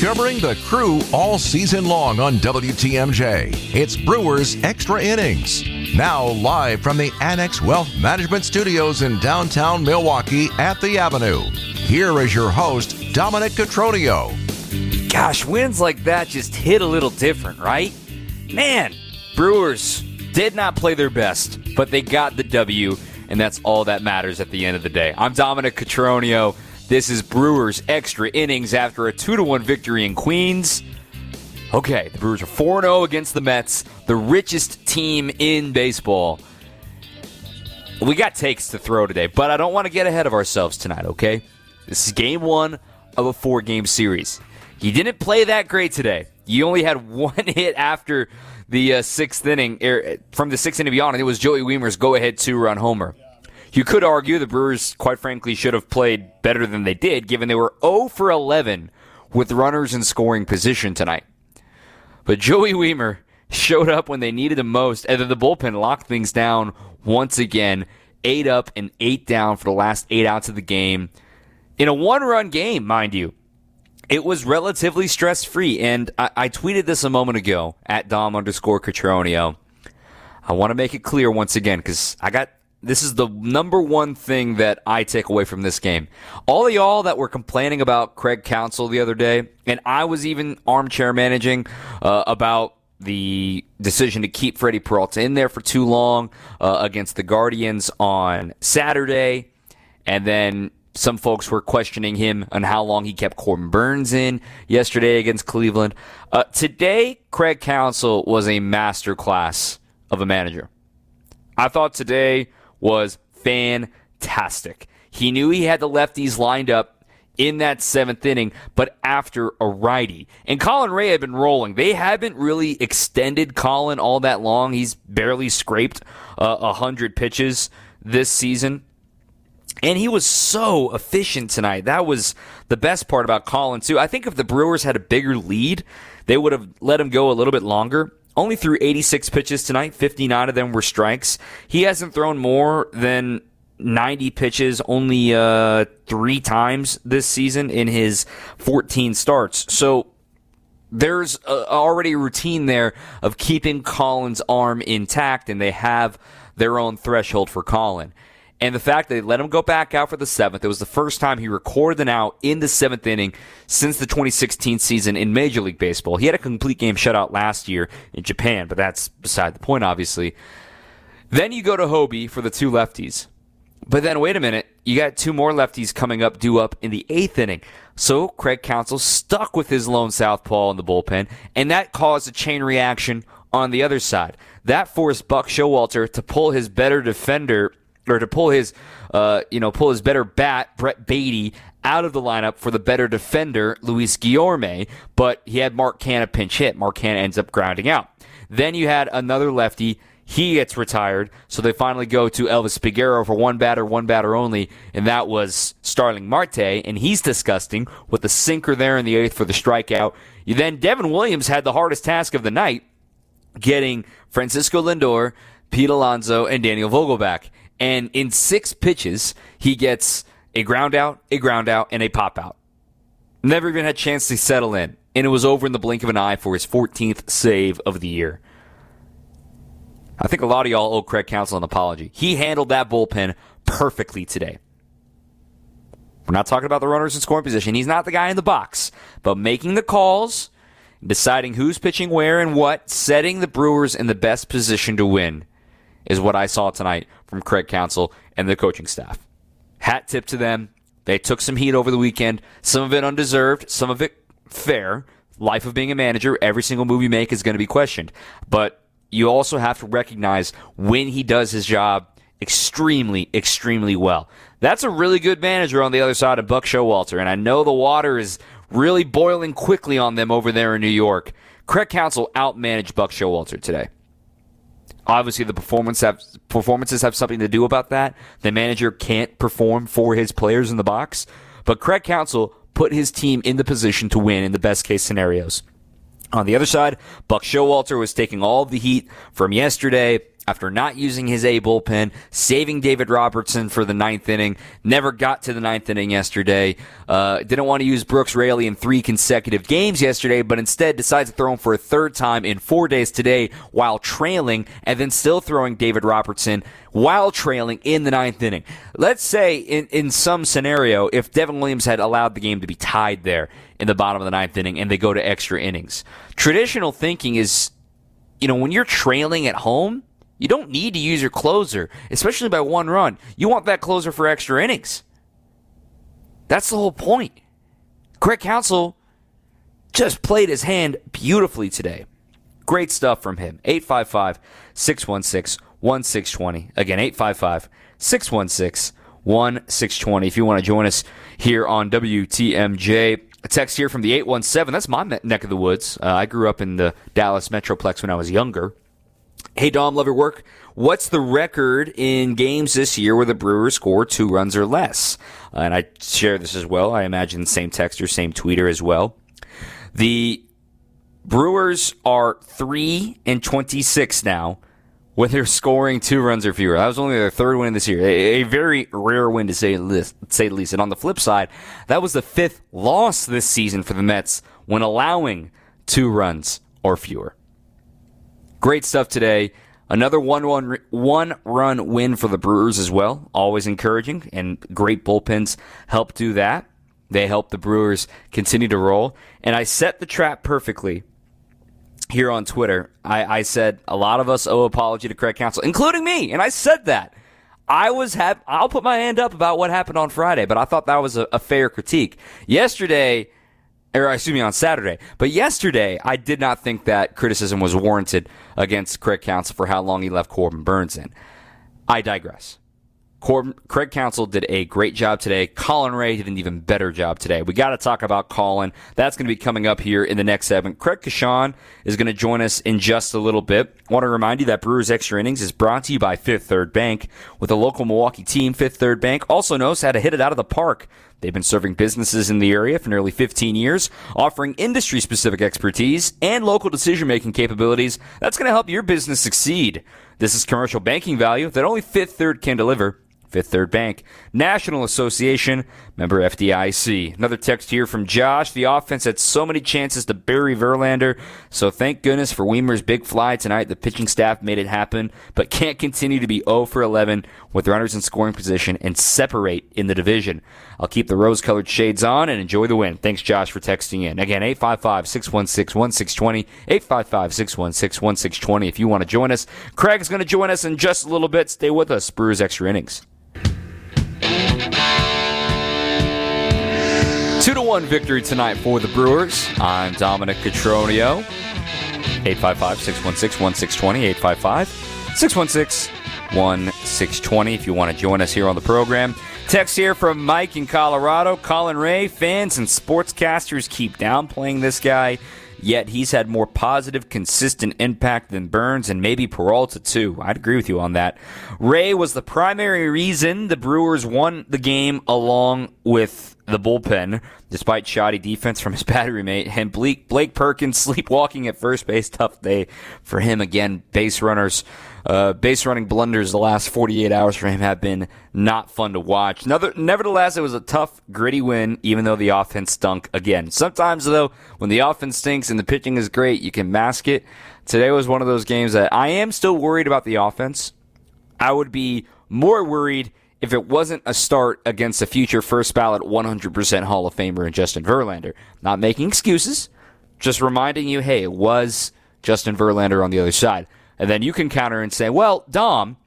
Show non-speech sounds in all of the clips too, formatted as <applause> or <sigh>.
Covering the crew all season long on WTMJ. It's Brewers Extra Innings. Now, live from the Annex Wealth Management Studios in downtown Milwaukee at the Avenue. Here is your host, Dominic Cotroneo. Gosh, wins like that just hit a little different, right? Man, Brewers did not play their best, but they got the W, and that's all that matters at the end of the day. I'm Dominic Cotroneo. This is Brewers extra innings after a 2 1 victory in Queens. Okay, the Brewers are 4 0 against the Mets, the richest team in baseball. We got takes to throw today, but I don't want to get ahead of ourselves tonight, okay? This is game one of a four game series. You didn't play that great today. You only had <laughs> one hit after the uh, sixth inning, er, from the sixth inning beyond, and it was Joey Wiemer's go ahead two run homer. You could argue the Brewers, quite frankly, should have played better than they did, given they were 0 for 11 with runners in scoring position tonight. But Joey Wiemer showed up when they needed him most, and then the bullpen locked things down once again. Eight up and eight down for the last eight outs of the game. In a one run game, mind you. It was relatively stress free, and I, I, tweeted this a moment ago at Dom underscore Cotroneo. I want to make it clear once again because I got this is the number one thing that I take away from this game. All of y'all that were complaining about Craig Counsell the other day, and I was even armchair managing uh, about the decision to keep Freddie Peralta in there for too long uh, against the Guardians on Saturday, and then some folks were questioning him on how long he kept Corbin Burnes in yesterday against Cleveland. Uh, today, Craig Counsell was a masterclass of a manager. I thought today was fantastic. He knew he had the lefties lined up in that seventh inning, but after a righty. And Colin Rea had been rolling. They haven't really extended Colin all that long. He's barely scraped uh, 100 pitches this season. And he was so efficient tonight. That was the best part about Colin, too. I think if the Brewers had a bigger lead, they would have let him go a little bit longer only threw 86 pitches tonight. 59 of them were strikes. He hasn't thrown more than 90 pitches only uh, three times this season in his 14 starts. So there's a, already a routine there of keeping Collins' arm intact, and they have their own threshold for Colin. And the fact that they let him go back out for the seventh, it was the first time he recorded an out in the seventh inning since the 2016 season in Major League Baseball. He had a complete game shutout last year in Japan, but that's beside the point, obviously. Then you go to Hoby for the two lefties. But then wait a minute, you got two more lefties coming up, due up in the eighth inning. So Craig Counsell stuck with his lone southpaw in the bullpen, and that caused a chain reaction on the other side. That forced Buck Showalter to pull his better defender or to pull his, uh, you know, pull his better bat, Brett Baty, out of the lineup for the better defender, Luis Guillorme, but he had Mark Canha pinch hit. Mark Canha ends up grounding out. Then you had another lefty. He gets retired, so they finally go to Elvis Peguero for one batter, one batter only, and that was Starling Marte, and he's disgusting with the sinker there in the eighth for the strikeout. You then Devin Williams had the hardest task of the night, getting Francisco Lindor, Pete Alonso, and Daniel Vogelbach. And in six pitches, he gets a ground out, a ground out, and a pop out. Never even had a chance to settle in. And it was over in the blink of an eye for his 14th save of the year. I think a lot of y'all owe Craig Counsell an apology. He handled that bullpen perfectly today. We're not talking about the runners in scoring position. He's not the guy in the box, but making the calls, deciding who's pitching where and what, setting the Brewers in the best position to win is what I saw tonight from Craig Counsell and the coaching staff. Hat tip to them. They took some heat over the weekend. Some of it undeserved, some of it fair. Life of being a manager, every single move you make is going to be questioned. But you also have to recognize when he does his job extremely, extremely well. That's a really good manager on the other side of Buck Showalter, and I know the water is really boiling quickly on them over there in New York. Craig Counsell outmanaged Buck Showalter today. Obviously, the performance have, performances have something to do about that. The manager can't perform for his players in the box, but Craig Counsell put his team in the position to win in the best case scenarios. On the other side, Buck Showalter was taking all the heat from yesterday. After not using his A bullpen, saving David Robertson for the ninth inning. Never got to the ninth inning yesterday. Uh, didn't want to use Brooks Raley in three consecutive games yesterday, but instead decides to throw him for a third time in four days today while trailing, and then still throwing David Robertson while trailing in the ninth inning. Let's say in, in some scenario, if Devin Williams had allowed the game to be tied there in the bottom of the ninth inning and they go to extra innings. Traditional thinking is, you know, when you're trailing at home, you don't need to use your closer, especially by one run. You want that closer for extra innings. That's the whole point. Craig Counsell just played his hand beautifully today. Great stuff from him. 855 616 1620. Again, 855 616 1620. If you want to join us here on WTMJ, a text here from the 817. That's my neck of the woods. Uh, I grew up in the Dallas Metroplex when I was younger. Hey, Dom, love your work. What's the record in games this year where the Brewers score two runs or less? And I share this as well. I imagine same texter, same tweeter as well. The Brewers are 3 and 26 now when they're scoring two runs or fewer. That was only their third win this year. A, a very rare win to say, say the least. And on the flip side, that was the fifth loss this season for the Mets when allowing two runs or fewer. Great stuff today. Another one, one, one run win for the Brewers as well. Always encouraging, and great bullpens help do that. They help the Brewers continue to roll. And I set the trap perfectly here on Twitter. I, I said a lot of us owe apology to Craig Counsell, including me, and I said that. I was hap- I'll put my hand up about what happened on Friday, but I thought that was a, a fair critique. Yesterday, or excuse me, on Saturday. But yesterday, I did not think that criticism was warranted against Craig Counsell for how long he left Corbin Burnes in. I digress. Craig Counsell did a great job today. Colin Rea did an even better job today. We got to talk about Colin. That's going to be coming up here in the next segment. Craig Coshun is going to join us in just a little bit. Want to remind you that Brewers Extra Innings is brought to you by Fifth Third Bank. With a local Milwaukee team, Fifth Third Bank also knows how to hit it out of the park. They've been serving businesses in the area for nearly 15 years, offering industry specific expertise and local decision making capabilities that's going to help your business succeed. This is commercial banking value that only Fifth Third can deliver. Fifth Third Bank, National Association, member FDIC. Another text here from Josh. The offense had so many chances to bury Verlander, so thank goodness for Wiemer's big fly tonight. The pitching staff made it happen, but can't continue to be 0 for 11 with runners in scoring position and separate in the division. I'll keep the rose colored shades on and enjoy the win. Thanks, Josh, for texting in. Again, 855 616 1620. 855 616 1620 if you want to join us. Craig's going to join us in just a little bit. Stay with us. Brewers Extra Innings. Two to one victory tonight for the Brewers. I'm Dominic Cotroneo. 855 616 1620. 855 616 1620 if you want to join us here on the program. Text here from Mike in Colorado. Colin Rea, fans and sportscasters keep downplaying this guy, yet he's had more positive, consistent impact than Burnes and maybe Peralta too. I'd agree with you on that. Rea was the primary reason the Brewers won the game along with the bullpen, despite shoddy defense from his <laughs> battery mate. And Blake, Blake Perkins <laughs> sleepwalking at first base. Tough day for him again. Base runners, uh, base running blunders the last 48 hours for him have been not fun to watch. Another, nevertheless, it was a tough, gritty win, even though the offense stunk again. Sometimes, though, when the offense stinks and the pitching is great, you can mask it. Today was one of those games that I am still worried about the offense. I would be more worried if it wasn't a start against a future first ballot 100% Hall of Famer in Justin Verlander. Not making excuses, just reminding you, hey, it was Justin Verlander on the other side. And then you can counter and say, well, Dom,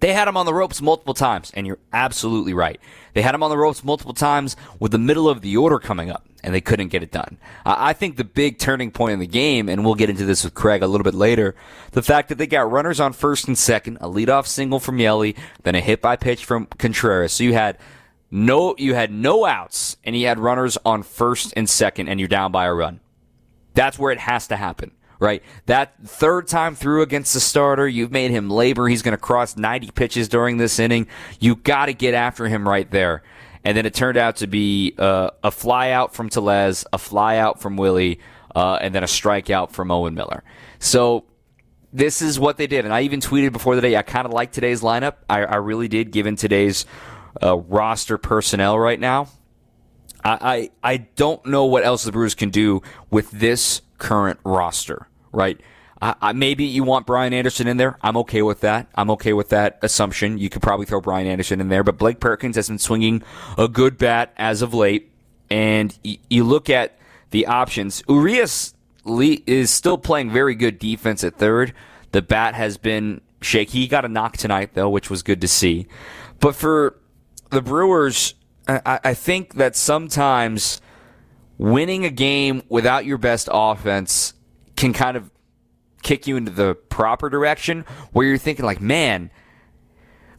they had him on the ropes multiple times, and you're absolutely right. They had him on the ropes multiple times with the middle of the order coming up, and they couldn't get it done. I think the big turning point in the game, and we'll get into this with Craig a little bit later, the fact that they got runners on first and second, a leadoff single from Yelly, then a hit by pitch from Contreras. So you had no, you had no outs, and you had runners on first and second, and you're down by a run. That's where it has to happen right? That third time through against the starter, you've made him labor. He's going to cross 90 pitches during this inning. You got to get after him right there. And then it turned out to be uh, a fly out from Tellez, a fly out from Willy, uh, and then a strikeout from Owen Miller. So this is what they did. And I even tweeted before the day, I kind of like today's lineup. I, I, really did, given today's uh, roster personnel right now. I, I, I don't know what else the Brewers can do with this current roster, right? I, maybe you want Brian Anderson in there. I'm okay with that. I'm okay with that assumption. You could probably throw Brian Anderson in there, but Blake Perkins has been swinging a good bat as of late. And y- you look at the options. Urias Lee is still playing very good defense at third. The bat has been shaky. He got a knock tonight, though, which was good to see. But for the Brewers, I, I think that sometimes winning a game without your best offense can kind of kick you into the proper direction where you're thinking like, man,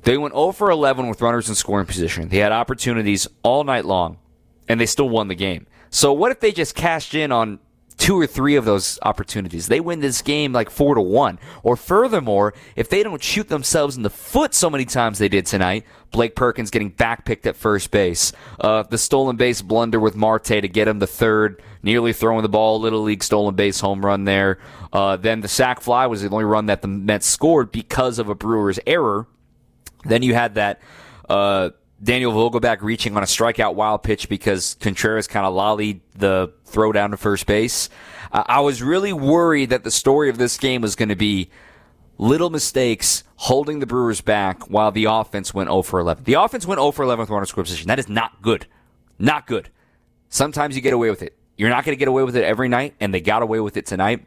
they went 0 for 11 with runners in scoring position. They had opportunities all night long, and they still won the game. So what if they just cashed in on two or three of those opportunities. They win this game like four to one. Or furthermore, if they don't shoot themselves in the foot so many times they did tonight, Blake Perkins getting backpicked at first base, uh, the stolen base blunder with Marte to get him the third, nearly throwing the ball, little league stolen base home run there. Uh, then the sac fly was the only run that the Mets scored because of a Brewers error. Then you had that. Uh, Daniel Vogelbach reaching on a strikeout wild pitch because Contreras kind of lollied the throw down to first base. Uh, I was really worried that the story of this game was going to be little mistakes holding the Brewers back while the offense went 0 for 11. The offense went 0 for 11 with runner score position. That is not good. Not good. Sometimes you get away with it. You're not going to get away with it every night, and they got away with it tonight.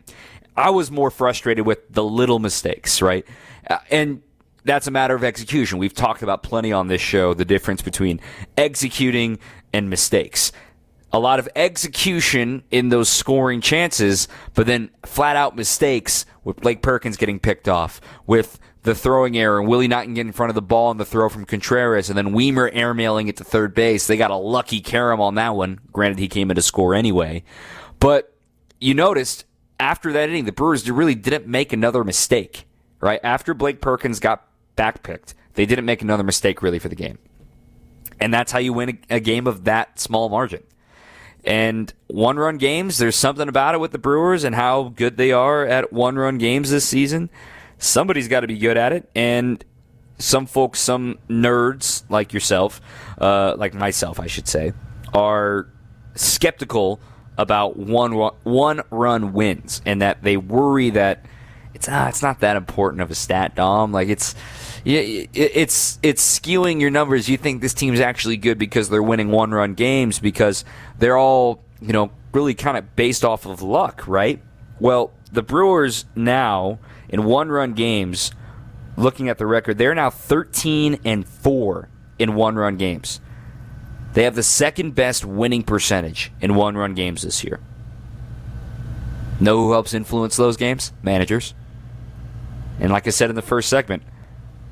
I was more frustrated with the little mistakes, right? Uh, and that's a matter of execution. We've talked about plenty on this show the difference between executing and mistakes. A lot of execution in those scoring chances, but then flat out mistakes with Blake Perkins getting picked off, with the throwing error and Willy not getting in front of the ball on the throw from Contreras, and then Wiemer airmailing it to third base. They got a lucky carom on that one. Granted, he came in to score anyway. But you noticed after that inning, the Brewers really didn't make another mistake, right? After Blake Perkins got backpicked. They didn't make another mistake really for the game. And that's how you win a, a game of that small margin. And one run games, there's something about it with the Brewers and how good they are at one run games this season. Somebody's got to be good at it. And some folks, some nerds like yourself, uh, like myself, I should say, are skeptical about one one run wins and that they worry that it's ah, it's not that important of a stat, Dom. Like it's it's it's skewing your numbers. You think this team's actually good because they're winning one run games because they're all you know really kind of based off of luck, right? Well, the Brewers now in one run games, looking at the record, they're now 13 and four in one run games. They have the second best winning percentage in one run games this year. Know who helps influence those games? Managers. And like I said in the first segment,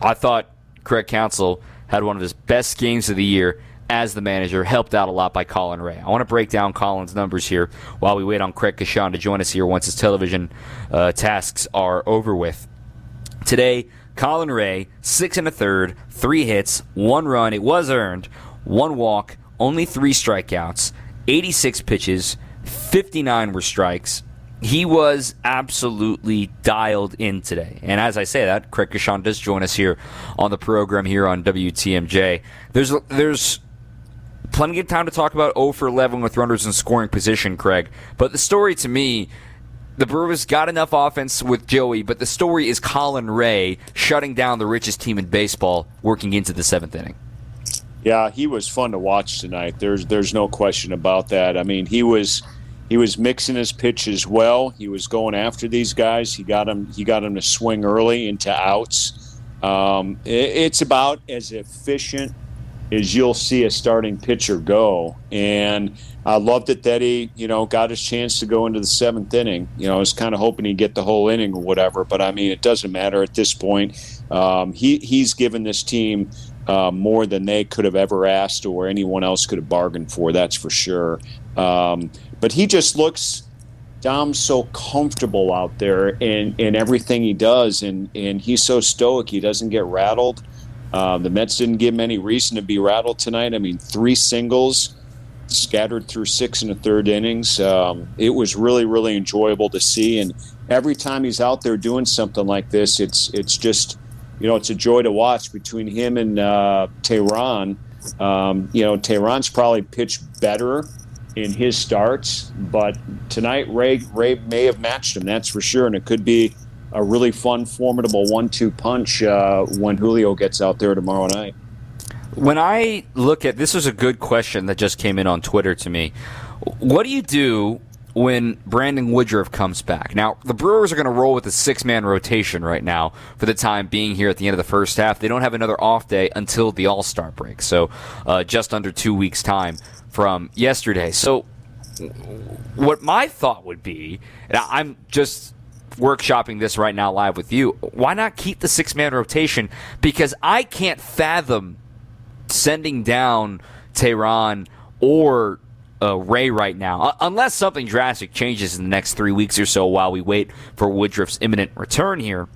I thought Craig Counsell had one of his best games of the year as the manager, helped out a lot by Colin Rea. I want to break down Colin's numbers here while we wait on Craig Coshun to join us here once his television uh, tasks are over with. Today, Colin Rea, six and a third, three hits, one run. It was earned, one walk, only three strikeouts, 86 pitches, 59 were strikes, he was absolutely dialed in today. And as I say that, Craig Coshun does join us here on the program here on WTMJ. There's there's plenty of time to talk about 0 for 11 with runners in scoring position, Craig. But the story to me, the Brewers got enough offense with Joey, but the story is Colin Rea shutting down the richest team in baseball, working into the seventh inning. Yeah, he was fun to watch tonight. There's there's no question about that. I mean, he was he was mixing his pitches well. He was going after these guys. He got him. He got him to swing early into outs. Um, it, it's about as efficient as you'll see a starting pitcher go. And I loved it that he, you know, got his chance to go into the seventh inning. You know, I was kind of hoping he'd get the whole inning or whatever. But I mean, it doesn't matter at this point. Um, he he's given this team uh, more than they could have ever asked or anyone else could have bargained for. That's for sure. Um, but he just looks Dom's so comfortable out there in, in everything he does, and, and he's so stoic. He doesn't get rattled. Uh, the Mets didn't give him any reason to be rattled tonight. I mean, three singles scattered through six and a third innings. Um, it was really, really enjoyable to see. And every time he's out there doing something like this, it's it's just you know it's a joy to watch between him and uh, Teheran. Um, you know, Teheran's probably pitched better in his starts, but tonight Rea Rea may have matched him. That's for sure, and it could be a really fun, formidable one-two punch uh, when Julio gets out there tomorrow night. When I look at this, was a good question that just came in on Twitter to me. What do you do when Brandon Woodruff comes back. Now, the Brewers are going to roll with a six man rotation right now for the time being here at the end of the first half. They don't have another off day until the All Star break, so uh, just under two weeks' time from yesterday. So, what my thought would be, and I'm just workshopping this right now live with you, why not keep the six man rotation? Because I can't fathom sending down Teheran or uh, Rea right now, uh, unless something drastic changes in the next three weeks or so while we wait for Woodruff's imminent return here.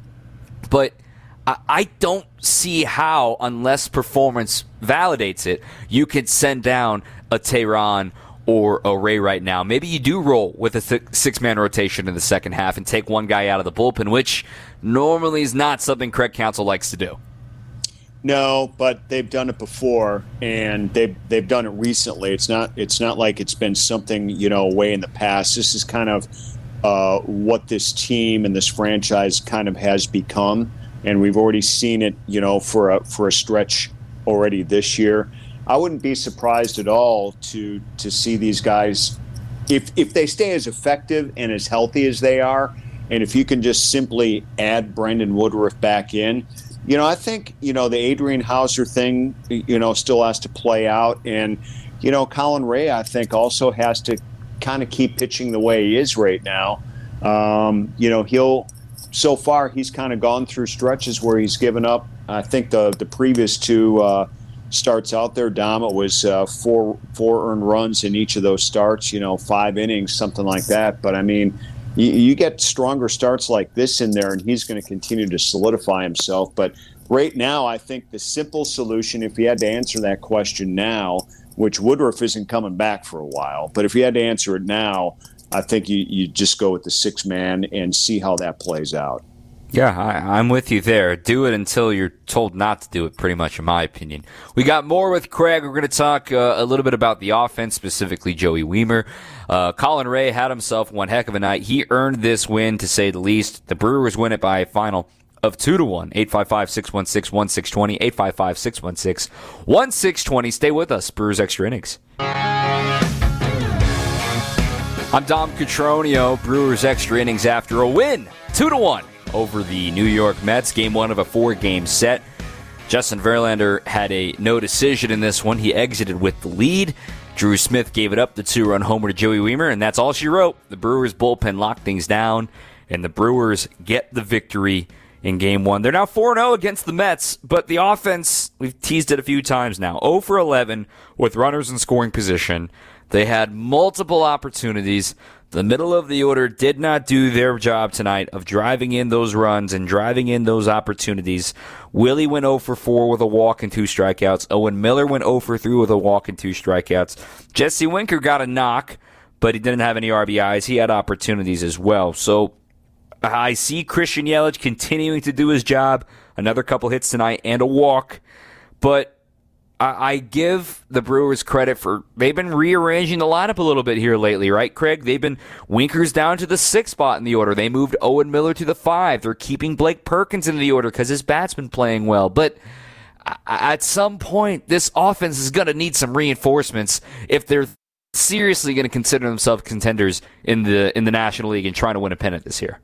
But I, I don't see how, unless performance validates it, you could send down a Teheran or a Rea right now. Maybe you do roll with a th- six man rotation in the second half and take one guy out of the bullpen, which normally is not something Craig Counsell likes to do. No, but they've done it before, and they've they've done it recently. It's not it's not like it's been something you know way in the past. This is kind of uh, what this team and this franchise kind of has become, and we've already seen it you know for a for a stretch already this year. I wouldn't be surprised at all to to see these guys if if they stay as effective and as healthy as they are, and if you can just simply add Brandon Woodruff back in you know, I think, you know, the Adrian Houser thing, you know, still has to play out. And, you know, Colin Rea, I think, also has to kind of keep pitching the way he is right now. Um, you know, he'll, so far, he's kind of gone through stretches where he's given up. I think the, the previous two uh, starts out there, Dom, it was uh, four, four earned runs in each of those starts, you know, five innings, something like that. But I mean, you, you get stronger starts like this in there, and he's going to continue to solidify himself. But right now, I think the simple solution, if you had to answer that question now, which Woodruff isn't coming back for a while, but if you had to answer it now, I think you, you just go with the six man and see how that plays out. Yeah, I, am with you there. Do it until you're told not to do it, pretty much, in my opinion. We got more with Craig. We're going to talk uh, a little bit about the offense, specifically Joey Wiemer. Uh, Colin Rea had himself one heck of a night. He earned this win, to say the least. The Brewers win it by a final of 2 to 1. 855 616 1620. 855 616 1620. Stay with us, Brewers Extra Innings. I'm Dom Cotroneo, Brewers Extra Innings after a win. 2 to 1 over the New York Mets. Game one of a four game set. Justin Verlander had a no decision in this one. He exited with the lead. Drew Smith gave it up the two run homer to Joey Wiemer, and that's all she wrote. The Brewers bullpen locked things down, and the Brewers get the victory in game one. They're now 4 0 against the Mets, but the offense, we've teased it a few times now 0 for 11 with runners in scoring position. They had multiple opportunities. The middle of the order did not do their job tonight of driving in those runs and driving in those opportunities. Willy went 0 for 4 with a walk and two strikeouts. Owen Miller went 0 for 3 with a walk and two strikeouts. Jesse Winker got a knock, but he didn't have any RBIs. He had opportunities as well. So I see Christian Yelich continuing to do his job. Another couple hits tonight and a walk. But I, give the Brewers credit for they've been rearranging the lineup a little bit here lately, right, Craig? They've been Winkers down to the sixth spot in the order. They moved Owen Miller to the five. They're keeping Blake Perkins in the order because his bat's been playing well. But at some point, this offense is going to need some reinforcements if they're seriously going to consider themselves contenders in the in the National League and trying to win a pennant this year.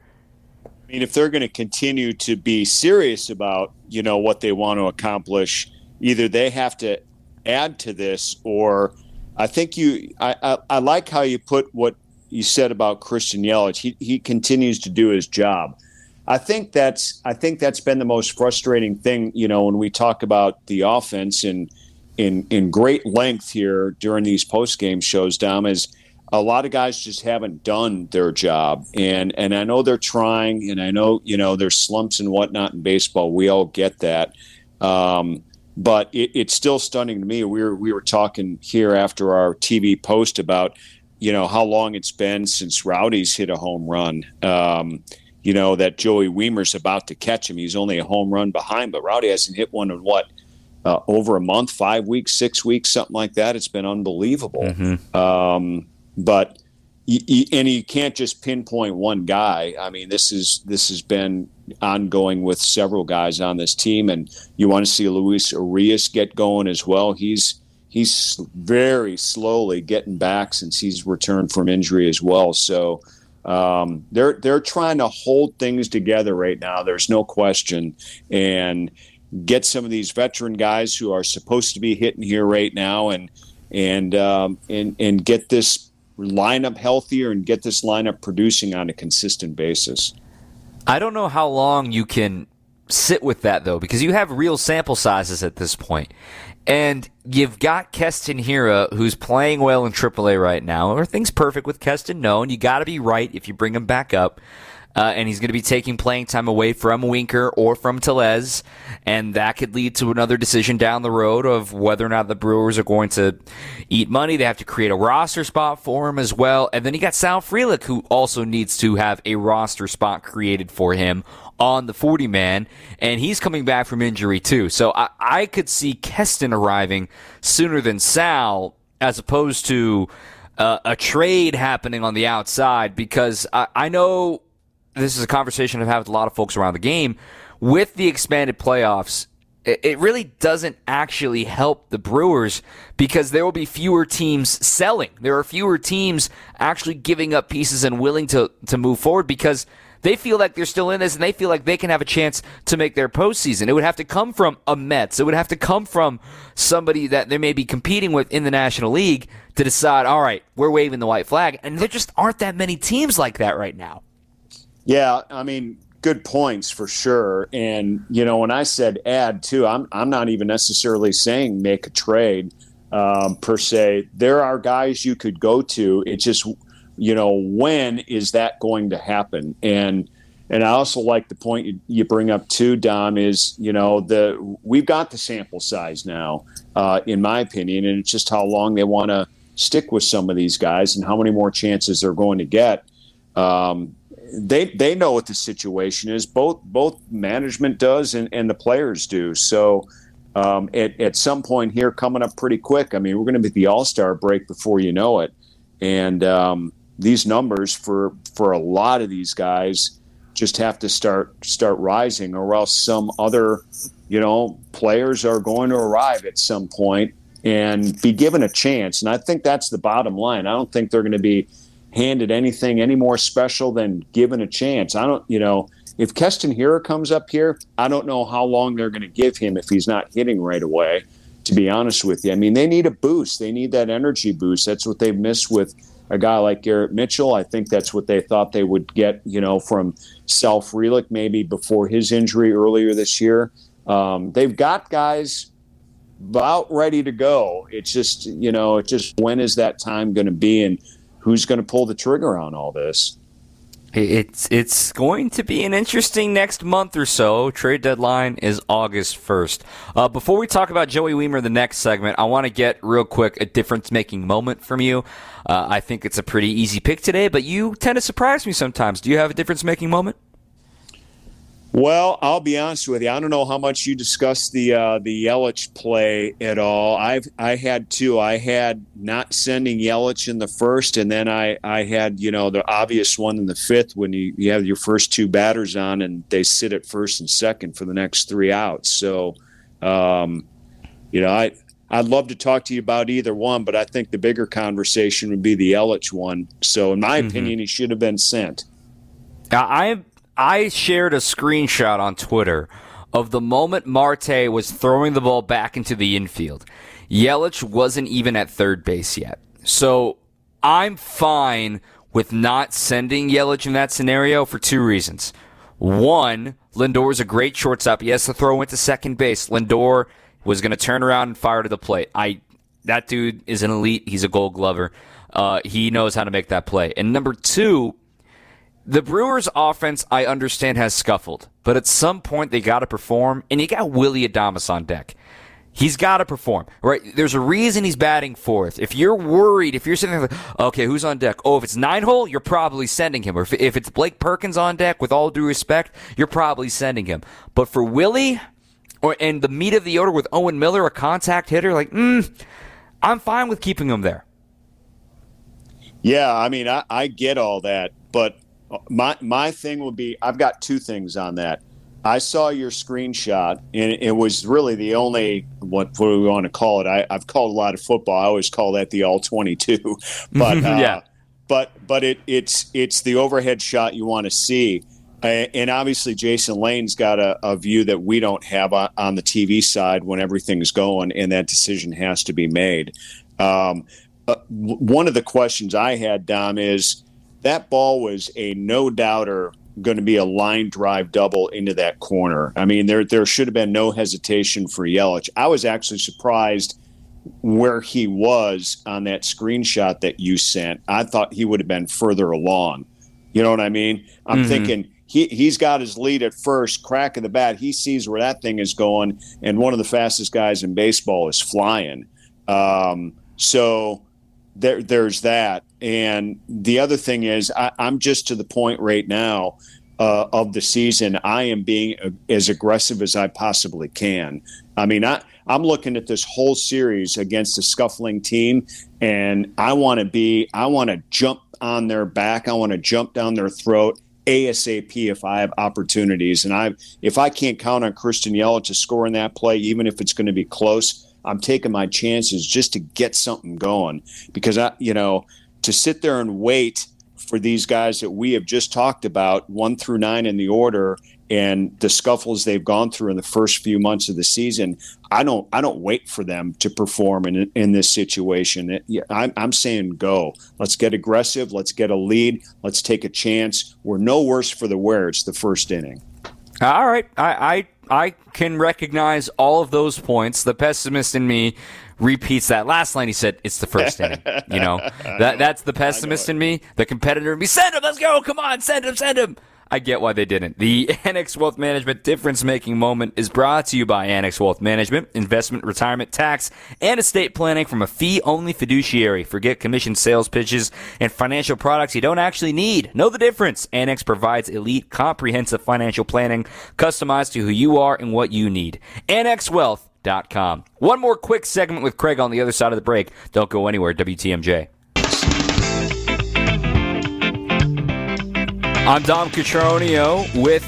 I mean, if they're going to continue to be serious about you know what they want to accomplish either they have to add to this or I think you I, I, I, like how you put what you said about Christian Yelich. He he continues to do his job. I think that's I think that's been the most frustrating thing, you know, when we talk about the offense in in in great length here during these post game shows, Dom, is a lot of guys just haven't done their job. And and I know they're trying and I know, you know, there's slumps and whatnot in baseball. We all get that. Um, but it, it's still stunning to me. We were we were talking here after our TV post about you know how long it's been since Rowdy's hit a home run. Um, you know that Joey Wiemer's about to catch him. He's only a home run behind, but Rowdy hasn't hit one in what uh, over a month, five weeks, six weeks, something like that. It's been unbelievable. Mm-hmm. Um, but and you can't just pinpoint one guy. I mean, this is this has been ongoing with several guys on this team, and you want to see Luis Urias get going as well. He's he's very slowly getting back since he's returned from injury as well. So um, they're they're trying to hold things together right now. There's no question, and get some of these veteran guys who are supposed to be hitting here right now, and and um, and and get this lineup healthier and get this lineup producing on a consistent basis. I don't know how long you can sit with that though, because you have real sample sizes at this point. And you've got Keston Hiura, who's playing well in AAA right now. Are things perfect with Keston? No, and you got to be right if you bring him back up uh, and he's going to be taking playing time away from Winker or from Tellez, and that could lead to another decision down the road of whether or not the Brewers are going to eat money. They have to create a roster spot for him as well, and then you got Sal Frelick, who also needs to have a roster spot created for him on the 40 man, and he's coming back from injury too. So I, I could see Keston arriving sooner than Sal, as opposed to. Uh, a trade happening on the outside because I, I know this is a conversation I've had with a lot of folks around the game. With the expanded playoffs, it really doesn't actually help the Brewers because there will be fewer teams selling. There are fewer teams actually giving up pieces and willing to, to move forward because they feel like they're still in this and they feel like they can have a chance to make their postseason. It would have to come from a Mets. It would have to come from somebody that they may be competing with in the National League to decide, all right, we're waving the white flag. And there just aren't that many teams like that right now. Yeah, I mean, good points for sure. And you know, when I said add too, I'm I'm not even necessarily saying make a trade um, per se. There are guys you could go to. It's just you know when is that going to happen? And and I also like the point you, bring up too, Dom. Is you know the we've got the sample size now, uh, in my opinion, and it's just how long they want to stick with some of these guys and how many more chances they're going to get. Um, they they know what the situation is. Both both management does and, and the players do. So um, at at some point here, coming up pretty quick. I mean, we're going to be the All Star break before you know it, and um, these numbers for for a lot of these guys just have to start start rising, or else some other you know players are going to arrive at some point and be given a chance. And I think that's the bottom line. I don't think they're going to be handed anything any more special than given a chance. I don't, you know, if Keston Hiura comes up here, I don't know how long they're going to give him if he's not hitting right away. To be honest with you, I mean, they need a boost. They need that energy boost. That's what they've missed with a guy like Garrett Mitchell. I think that's what they thought they would get, you know, from Sal Frelick maybe before his injury earlier this year. Um, they've got guys about ready to go. It's just, you know, it's just when is that time going to be? And who's going to pull the trigger on all this? It's it's going to be an interesting next month or so. Trade deadline is August first. Uh, before we talk about Joey Wiemer, the next segment, I want to get real quick a difference making moment from you. Uh, I think it's a pretty easy pick today, but you tend to surprise me sometimes. Do you have a difference making moment? Well, I'll be honest with you. I don't know how much you discussed the uh, the Yelich play at all. I've I had two. I had not sending Yelich in the first, and then I I had you know the obvious one in the fifth when you, you have your first two batters on and they sit at first and second for the next three outs. So, um, you know, I I'd love to talk to you about either one, but I think the bigger conversation would be the Yelich one. So, in my mm-hmm. opinion, he should have been sent. I I shared a screenshot on Twitter of the moment Marte was throwing the ball back into the infield. Yelich wasn't even at third base yet. So I'm fine with not sending Yelich in that scenario for two reasons. One, Lindor is a great shortstop. Yes, the throw went to second base. Lindor was going to turn around and fire to the plate. I that dude is an elite. He's a Gold Glover. Uh, he knows how to make that play. And number two, the Brewers' offense, I understand, has scuffled, but at some point they got to perform, and you got Willy Adames on deck. He's got to perform, right? There's a reason he's batting fourth. If you're worried, if you're sitting there like, okay, who's on deck? Oh, if it's nine hole, you're probably sending him. Or if, if it's Blake Perkins on deck, with all due respect, you're probably sending him. But for Willy, or and the meat of the order with Owen Miller, a contact hitter, like, mm, I'm fine with keeping him there. Yeah, I mean, I, I get all that, but my my thing would be I've got two things on that. I saw your screenshot, and it was really the only what, what do we want to call it? I, have called a lot of football. I always call that the all twenty-two, <laughs> but <laughs> uh, yeah, but but it it's it's the overhead shot you want to see, and obviously Jason Lane's got a, a view that we don't have on, on, the TV side when everything's going, and that decision has to be made. Um, uh, one of the questions I had, Dom, is that ball was a no doubter going to be a line drive double into that corner. I mean, there there should have been no hesitation for Yelich. I was actually surprised where he was on that screenshot that you sent. I thought he would have been further along. You know what I mean? I'm mm-hmm. thinking he he's got his lead at first, crack of the bat. He sees where that thing is going, and one of the fastest guys in baseball is flying. Um, so there, there's that. And the other thing is, I, am just to the point right now uh, of the season. I am being as aggressive as I possibly can. I mean, I, I'm looking at this whole series against a scuffling team, and I want to be, I want to jump on their back. I want to jump down their throat ASAP if I have opportunities. And I, if I can't count on Christian Yelich to score in that play, even if it's going to be close, I'm taking my chances just to get something going because I, you know, to sit there and wait for these guys that we have just talked about, one through nine in the order, and the scuffles they've gone through in the first few months of the season. I don't, I don't wait for them to perform in in this situation. I'm, I'm saying go. Let's get aggressive. Let's get a lead. Let's take a chance. We're no worse for the wear. It's the first inning. All right, I, I I can recognize all of those points. The pessimist in me repeats that last line. He said, "It's the first inning." You know <laughs> that that's the pessimist in me. The competitor in me. Send him. Let's go. Come on. Send him. Send him. I get why they didn't. The <laughs> Annex Wealth Management difference making moment is brought to you by Annex Wealth Management, investment, retirement, tax, and estate planning from a fee only fiduciary. Forget commission sales pitches and financial products you don't actually need. Know the difference. Annex provides elite, comprehensive financial planning customized to who you are and what you need. AnnexWealth.com. One more quick segment with Craig on the other side of the break. Don't go anywhere, WTMJ. I'm Dom Cotroneo with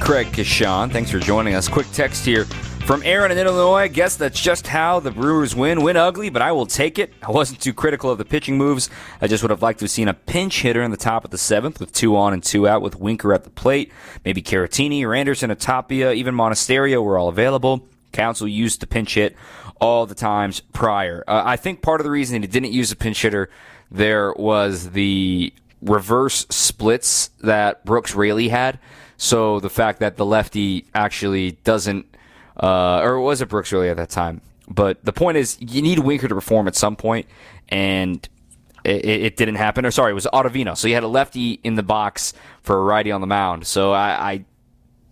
Craig Coshun. Thanks for joining us. Quick text here from Aaron in Illinois. I guess that's just how the Brewers win. Win ugly, but I will take it. I wasn't too critical of the pitching moves. I just would have liked to have seen a pinch hitter in the top of the seventh with two on and two out with Winker at the plate. Maybe Caratini or Anderson or Tapia, even Monasterio were all available. Counsell used the pinch hit all the times prior. Uh, I think part of the reason he didn't use a pinch hitter there was the reverse splits that Brooks Raley had. So the fact that the lefty actually doesn't, uh, or it was it Brooks Raley at that time? But the point is, you need a Winker to perform at some point, and it, it, didn't happen. Or sorry, it was Ottavino. So you had a lefty in the box for a righty on the mound. So I, I,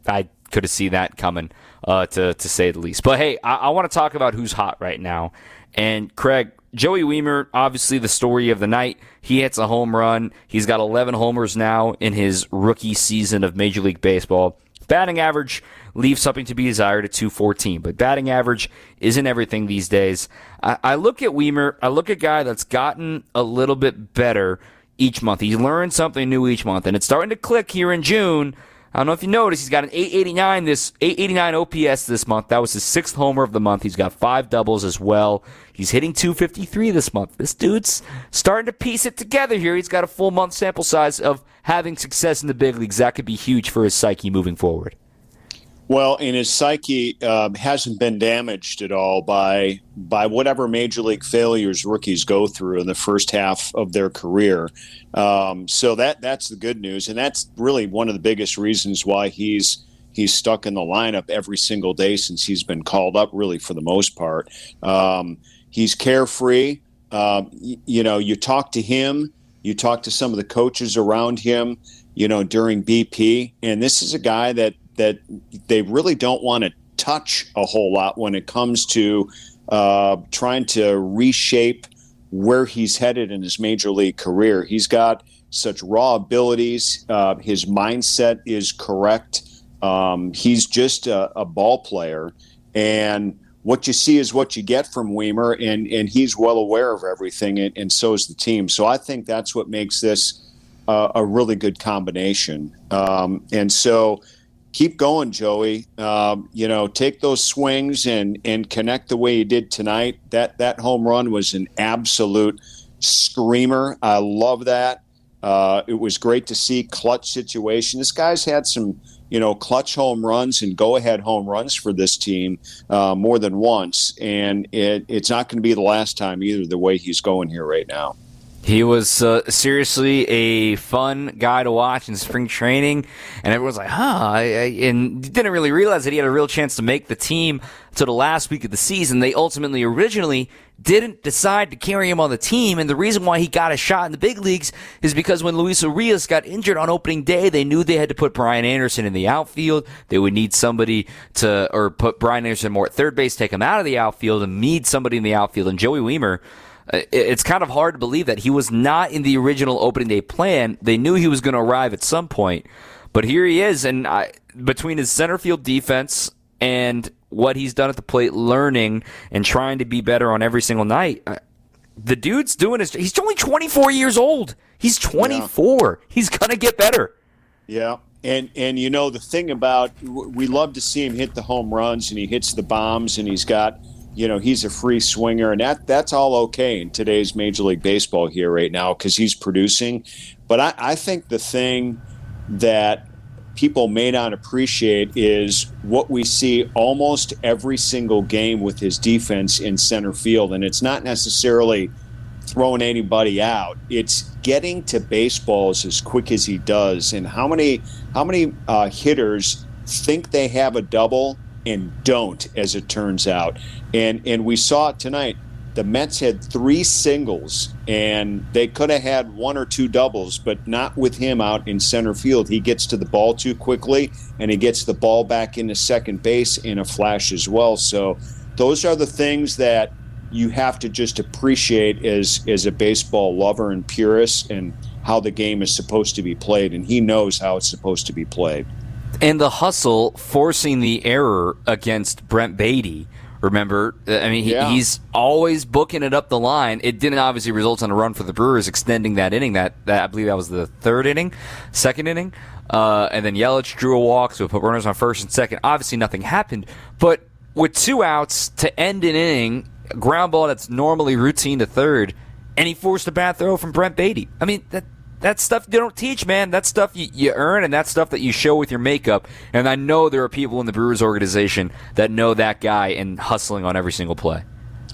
I could have seen that coming, uh, to to say the least. But hey, I, I want to talk about who's hot right now. And Craig, Joey Wiemer, obviously the story of the night. He hits a home run. He's got 11 homers now in his rookie season of Major League Baseball. Batting average leaves something to be desired at 214, but batting average isn't everything these days. I, I look at Wiemer, I look at a guy that's gotten a little bit better each month. He's learned something new each month, and it's starting to click here in June. I don't know if you noticed, he's got an 889 this 889 OPS this month. That was his sixth homer of the month. He's got five doubles as well. He's hitting 253 this month. This dude's starting to piece it together here. He's got a full month sample size of having success in the big leagues. That could be huge for his psyche moving forward. Well, and his psyche uh, hasn't been damaged at all by by whatever major league failures rookies go through in the first half of their career. Um, so that that's the good news, and that's really one of the biggest reasons why he's he's stuck in the lineup every single day since he's been called up. Really, for the most part, um, he's carefree. Um, you know, you talk to him, you talk to some of the coaches around him. You know, during BP, and this is a guy that that they really don't want to touch a whole lot when it comes to uh, trying to reshape where he's headed in his major league career. He's got such raw abilities. Uh, his mindset is correct. Um, he's just a, a, ball player, and what you see is what you get from Wiemer, and and he's well aware of everything, and, and so is the team. So I think that's what makes this uh, a really good combination. Um, and so keep going, Joey. Um, you know, take those swings and and connect the way you did tonight. That that home run was an absolute screamer. I love that. Uh, it was great to see clutch situation. This guy's had some, you know, clutch home runs and go ahead home runs for this team uh, more than once, and it, it's not going to be the last time either. The way he's going here right now. He was uh, seriously a fun guy to watch in spring training, and everyone's like, "Huh?" I, I, and didn't really realize that he had a real chance to make the team to the last week of the season. They ultimately, originally, didn't decide to carry him on the team, and the reason why he got a shot in the big leagues is because when Luis Urias got injured on opening day, they knew they had to put Brian Anderson in the outfield. They would need somebody to, or put Brian Anderson more at third base, take him out of the outfield, and need somebody in the outfield. And Joey Wiemer it's kind of hard to believe that he was not in the original opening day plan. They knew he was going to arrive at some point, but here he is. And I, between his center field defense and what he's done at the plate, learning and trying to be better on every single night, the dude's doing his. He's only 24 years old. He's 24. Yeah. He's going to get better. Yeah. And and you know the thing about we love to see him hit the home runs and he hits the bombs and he's got you know he's a free swinger and that that's all okay in today's major league baseball here right now because he's producing. But I, I think the thing that people may not appreciate is what we see almost every single game with his defense in center field and it's not necessarily throwing anybody out. It's getting to baseballs as quick as he does and how many how many uh, hitters think they have a double and don't, as it turns out. And and we saw it tonight. The Mets had three singles, and they could have had one or two doubles, but not with him out in center field. He gets to the ball too quickly, and he gets the ball back into second base in a flash as well. So, those are the things that you have to just appreciate as as a baseball lover and purist, and how the game is supposed to be played. And he knows how it's supposed to be played and the hustle forcing the error against Brett Baty. Remember, I mean, he, yeah. he's always booking it up the line. It didn't obviously result in a run for the Brewers, extending that inning. That, that I believe that was the third inning, second inning, uh, and then Yelich drew a walk, so put runners on first and second. Obviously, nothing happened, but with two outs to end an inning, ground ball that's normally routine to third, and he forced a bad throw from Brett Baty. I mean, that that's stuff you don't teach, man. That's stuff you, you earn, and that's stuff that you show with your makeup. And I know there are people in the Brewers organization that know that guy and hustling on every single play.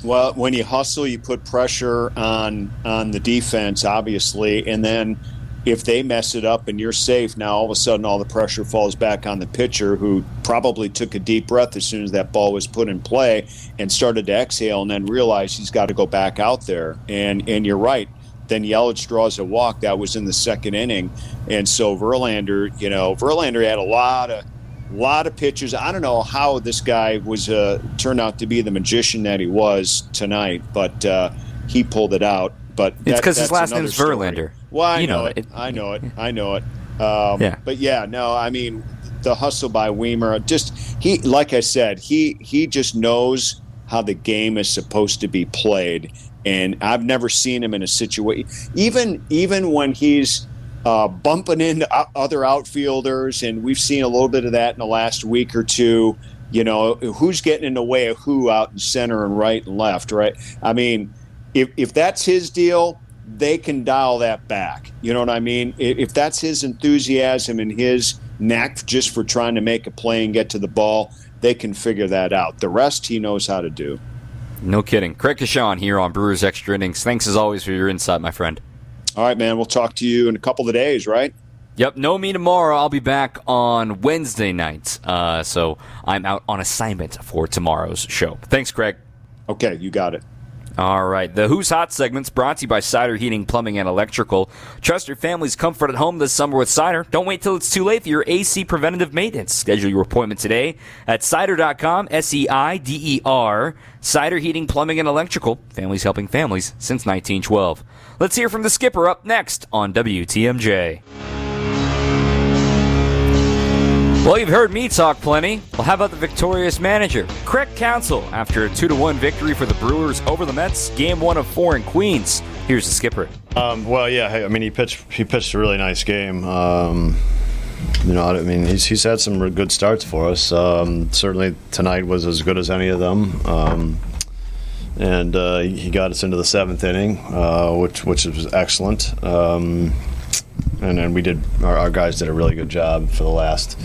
Well, when you hustle, you put pressure on on the defense, obviously, and then if they mess it up and you're safe, now all of a sudden all the pressure falls back on the pitcher who probably took a deep breath as soon as that ball was put in play and started to exhale and then realized he's got to go back out there. And and you're right then Yelich draws a walk. That was in the second inning, and so Verlander, you know, Verlander had a lot of lot of pitches. I don't know how this guy was uh, turned out to be the magician that he was tonight, but uh, he pulled it out. But it's because his last name is Verlander. Well, I you know, know it. it. I know it. I know it. Um, yeah. But yeah, no, I mean, the hustle by Wiemer, just he, like I said, he he just knows how the game is supposed to be played, and I've never seen him in a situation even even when he's uh, bumping into other outfielders, and we've seen a little bit of that in the last week or two. You know, who's getting in the way of who out in center and right and left, right? I mean, if if that's his deal, they can dial that back. You know what I mean? If that's his enthusiasm and his knack just for trying to make a play and get to the ball, they can figure that out. The rest he knows how to do. No kidding. Craig Coshun here on Brewers Extra Innings. Thanks as always for your insight, my friend. All right, man. We'll talk to you in a couple of days, right? Yep, no me tomorrow. I'll be back on Wednesday night. Uh, so I'm out on assignment for tomorrow's show. Thanks, Craig. Okay, you got it. All right. The Who's Hot segment's brought to you by Seider Heating, Plumbing, and Electrical. Trust your family's comfort at home this summer with Seider. Don't wait till it's too late for your AC preventative maintenance. Schedule your appointment today at seider.com, S E I D E R. Seider Heating, Plumbing, and Electrical. Families helping families since 1912. Let's hear from the skipper up next on WTMJ. Well, you've heard me talk plenty. Well, how about the victorious manager? Craig Counsell after a 2 to 1 victory for the Brewers over the Mets, game one of four in Queens. Here's the skipper. Um, well, yeah, I mean, he pitched he pitched a really nice game. Um, you know, I mean, he's, he's had some good starts for us. Um, certainly tonight was as good as any of them. Um, and uh, he got us into the seventh inning, uh, which which was excellent. And then we did our, our, guys did a really good job for the last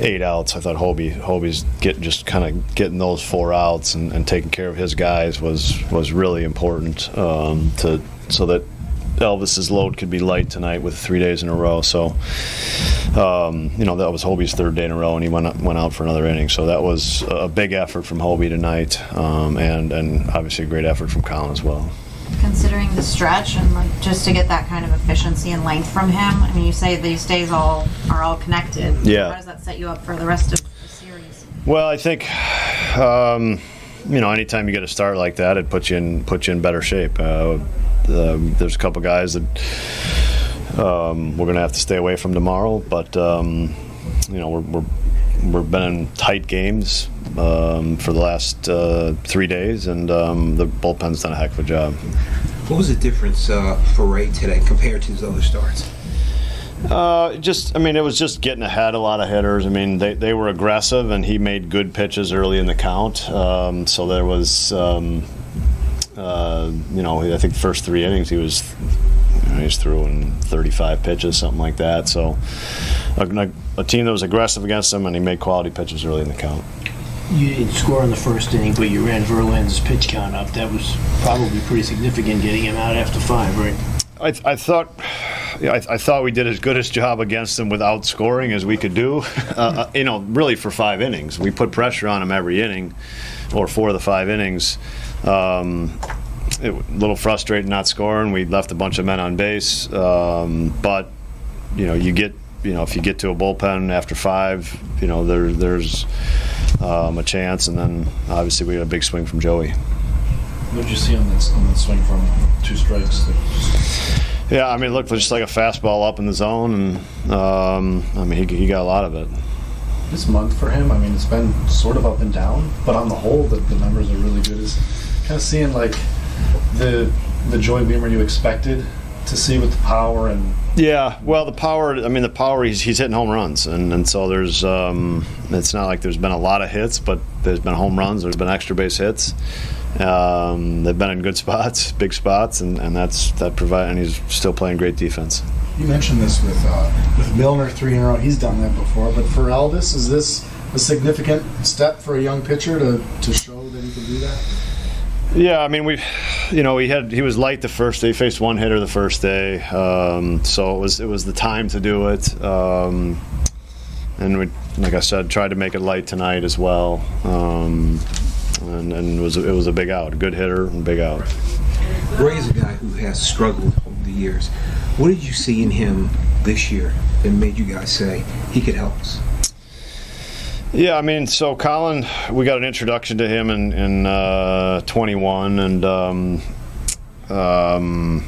eight outs. I thought Hoby Hoby's get just kind of getting those four outs and, and, taking care of his guys was was really important um, to so that Elvis's load could be light tonight with three days in a row. So, um, you know, that was Hoby's third day in a row, and he went went out for another inning. So that was a big effort from Hoby tonight, um, and and obviously a great effort from Colin as well considering the stretch and like just to get that kind of efficiency and length from him? I mean, you say these days all are all connected. Yeah. How does that set you up for the rest of the series? Well, I think. Um, you know, anytime you get a start like that, it puts you in puts you in better shape. Uh, um, there's a couple guys that um, we're going to have to stay away from tomorrow, but um, you know we're, we're we've been in tight games um, for the last uh, three days, and um, the bullpen's done a heck of a job. What was the difference uh, for Rea today compared to his other starts? Uh, just, I mean, it was just getting ahead a lot of hitters. I mean, they, they were aggressive, and he made good pitches early in the count. Um, so there was, um, uh, you know, I think the first three innings he was he's throwing 35 pitches, something like that. So a, a, team that was aggressive against him, and he made quality pitches early in the count. You didn't score in the first inning, but you ran Verlander's pitch count up. That was probably pretty significant getting him out after five, right? I, I thought. Yeah, I, I, thought we did as good a job against them without scoring as we could do. <laughs> Uh, uh, you know, really for five innings, we put pressure on them every inning, or four of the five innings. Um, it, a little frustrating not scoring. We left a bunch of men on base, um, but you know, you get you know, if you get to a bullpen after five, you know, there, there's um, a chance, and then obviously we had a big swing from Joey. What did you see on that, on that swing from two strikes? Yeah, I mean, it looked just like a fastball up in the zone, and um, I mean, he, he got a lot of it. This month for him, I mean, it's been sort of up and down, but on the whole, the, the numbers are really good. Is kind of seeing like the the Joey Wiemer you expected to see with the power and yeah well the power i mean the power he's, he's hitting home runs. And, and so there's um, it's not like there's been a lot of hits but there's been home runs there's been extra base hits. Um, they've been in good spots <laughs> big spots and, and that's that provide and he's still playing great defense. You mentioned this with uh, with milner three in a row. He's done that before but for elvis is this a significant step for a young pitcher to, to show that he can do that yeah, I mean we, you know, he had he was light the first day. He faced one hitter the first day, um, so it was it was the time to do it. Um, and we, like I said, tried to make it light tonight as well. Um, and, and, it was it was a big out, a good hitter, and big out. Rea is a guy who has struggled over the years. What did you see in him this year that made you guys say he could help us? Yeah, I mean, so Colin, we got an introduction to him in, in uh, 21, and um, um,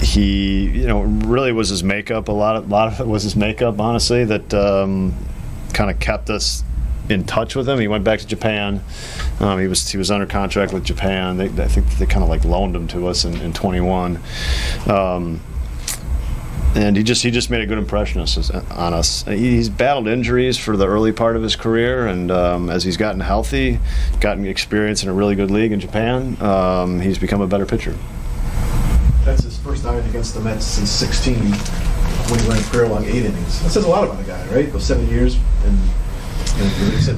he, you know, really was his makeup. A lot of, lot of it was his makeup, honestly, that um, kind of kept us in touch with him. He went back to Japan. Um, he was he was under contract with Japan. They, I think they kind of like loaned him to us in, in 21. And he just he just made a good impression on us. He's battled injuries for the early part of his career, and um, as he's gotten healthy, gotten experience in a really good league in Japan, um, he's become a better pitcher. That's his first outing against the Mets since 16, when he went career long eight innings. That says a lot about the guy, right? Those seven years and.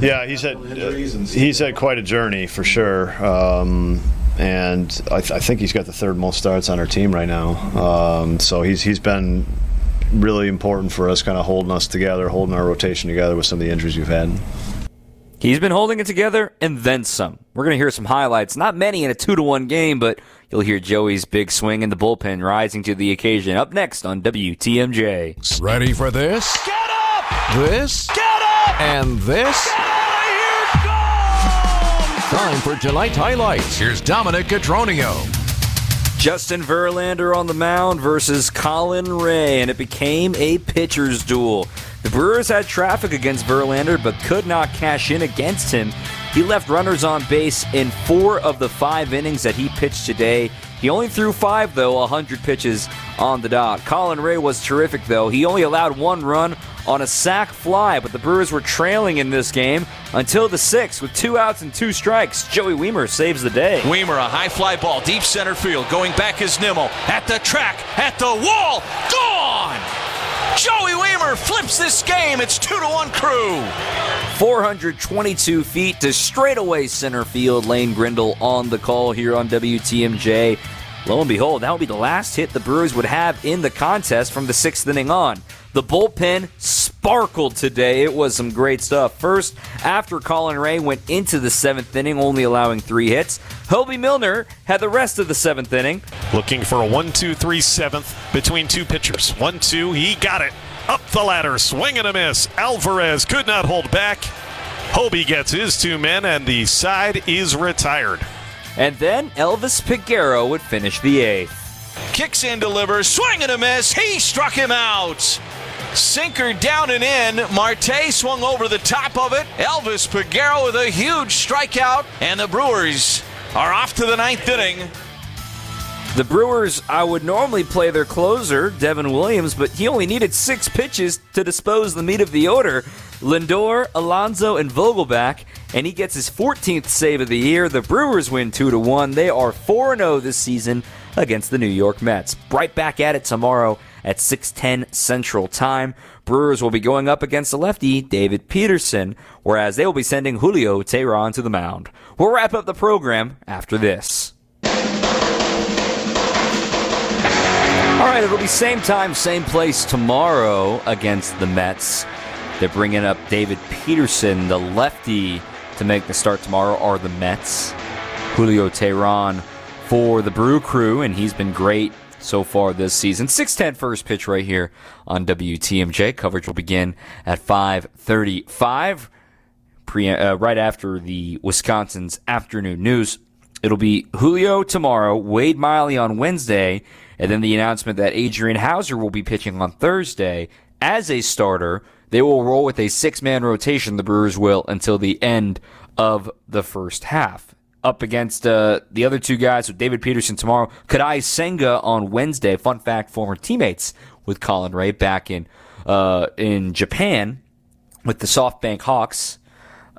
yeah, he's had uh, he's had quite a journey for sure. Um, and I, th- I, think he's got the third most starts on our team right now. Um, so he's he's been really important for us, kind of holding us together, holding our rotation together with some of the injuries we've had. He's been holding it together and then some. We're going to hear some highlights. Not many in a 2 to 1 game, but you'll hear Joey's big swing in the bullpen rising to the occasion. Up next on WTMJ. Ready for this? Get up! This? Get up! And this? Time for tonight's highlights. Here's Dominic Cotroneo. Justin Verlander on the mound versus Colin Rea, and it became a pitcher's duel. The Brewers had traffic against Verlander but could not cash in against him. He left runners on base in four of the five innings that he pitched today. He only threw five, though, 100 pitches on the dot. Colin Rea was terrific, though. He only allowed one run on a sac fly, but the Brewers were trailing in this game until the sixth with two outs and two strikes. Joey Wiemer saves the day. Wiemer, a high fly ball, deep center field, going back is Nimmo. At the track, at the wall, gone! Joey Wiemer flips this game. It's 2 to 1 crew. 422 feet to straightaway center field. Lane Grindle on the call here on WTMJ. Lo and behold, that will be the last hit the Brewers would have in the contest from the sixth inning on. The bullpen sparkled today. It was some great stuff. First, after Colin Rea went into the seventh inning, only allowing three hits, Hoby Milner had the rest of the seventh inning. Looking for a 1 2 3 seventh between two pitchers. 1 2, he got it. Up the ladder, swing and a miss. Alvarez could not hold back. Hoby gets his two men, and the side is retired. And then Elvis Peguero would finish the eighth. Kicks in, delivers, swing and a miss. He struck him out. Sinker down and in. Marte swung over the top of it. Elvis Peguero with a huge strikeout. And the Brewers are off to the ninth inning. The Brewers, I would normally play their closer, Devin Williams, but he only needed six pitches to dispose the meat of the order. Lindor, Alonso, and Vogelbach, and he gets his 14th save of the year. The Brewers win 2 to 1. They are 4 0 this season against the New York Mets. Right back at it tomorrow at 6:10 Central Time. Brewers will be going up against the lefty David Peterson, whereas they will be sending Julio Teheran to the mound. We'll wrap up the program after this. All right, it'll be same time, same place tomorrow against the Mets. They're bringing up David Peterson, the lefty, to make the start tomorrow. Are the Mets? Julio Teheran for the Brew Crew, and he's been great so far this season. 6:10 first pitch right here on WTMJ. Coverage will begin at 5:35, pre uh, right after the Wisconsin's afternoon news. It'll be Julio tomorrow, Wade Miley on Wednesday, and then the announcement that Adrian Houser will be pitching on Thursday as a starter. They will roll with a six-man rotation. The Brewers will until the end of the first half up against uh, the other two guys with David Peterson tomorrow. Kodai Senga on Wednesday. Fun fact: former teammates with Colin Rea back in uh, in Japan with the SoftBank Hawks.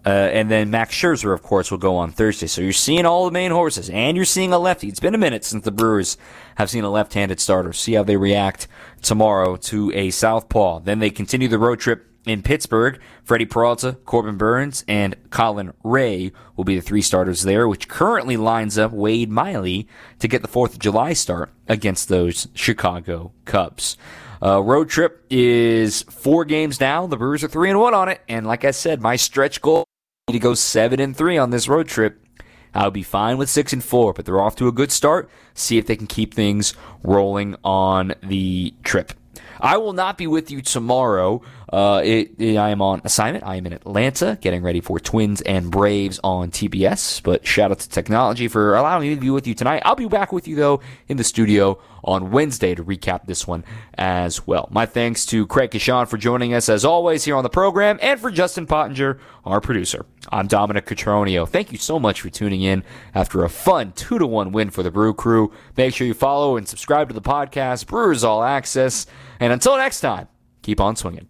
Uh, and then Max Scherzer, of course, will go on Thursday. So you're seeing all the main horses, and you're seeing a lefty. It's been a minute since the Brewers have seen a left-handed starter. See how they react tomorrow to a southpaw. Then they continue the road trip in Pittsburgh, Freddie Peralta, Corbin Burnes, and Colin Rea will be the three starters there, which currently lines up Wade Miley to get the 4th of July start against those Chicago Cubs. Uh, road trip is four games now. The Brewers are three and one on it, and like I said, my stretch goal to go seven and three on this road trip. I'll be fine with six and four, but they're off to a good start. See if they can keep things rolling on the trip. I will not be with you tomorrow. Uh, it, it, I am on assignment. I am in Atlanta getting ready for Twins and Braves on TBS. But shout out to technology for allowing me to be with you tonight. I'll be back with you, though, in the studio on Wednesday to recap this one as well. My thanks to Craig Coshun for joining us as always here on the program and for Justin Pottinger, our producer. I'm Dominic Cotroneo. Thank you so much for tuning in after a fun 2 to 1 win for the Brew Crew. Make sure you follow and subscribe to the podcast, Brewers All Access. And until next time, keep on swinging.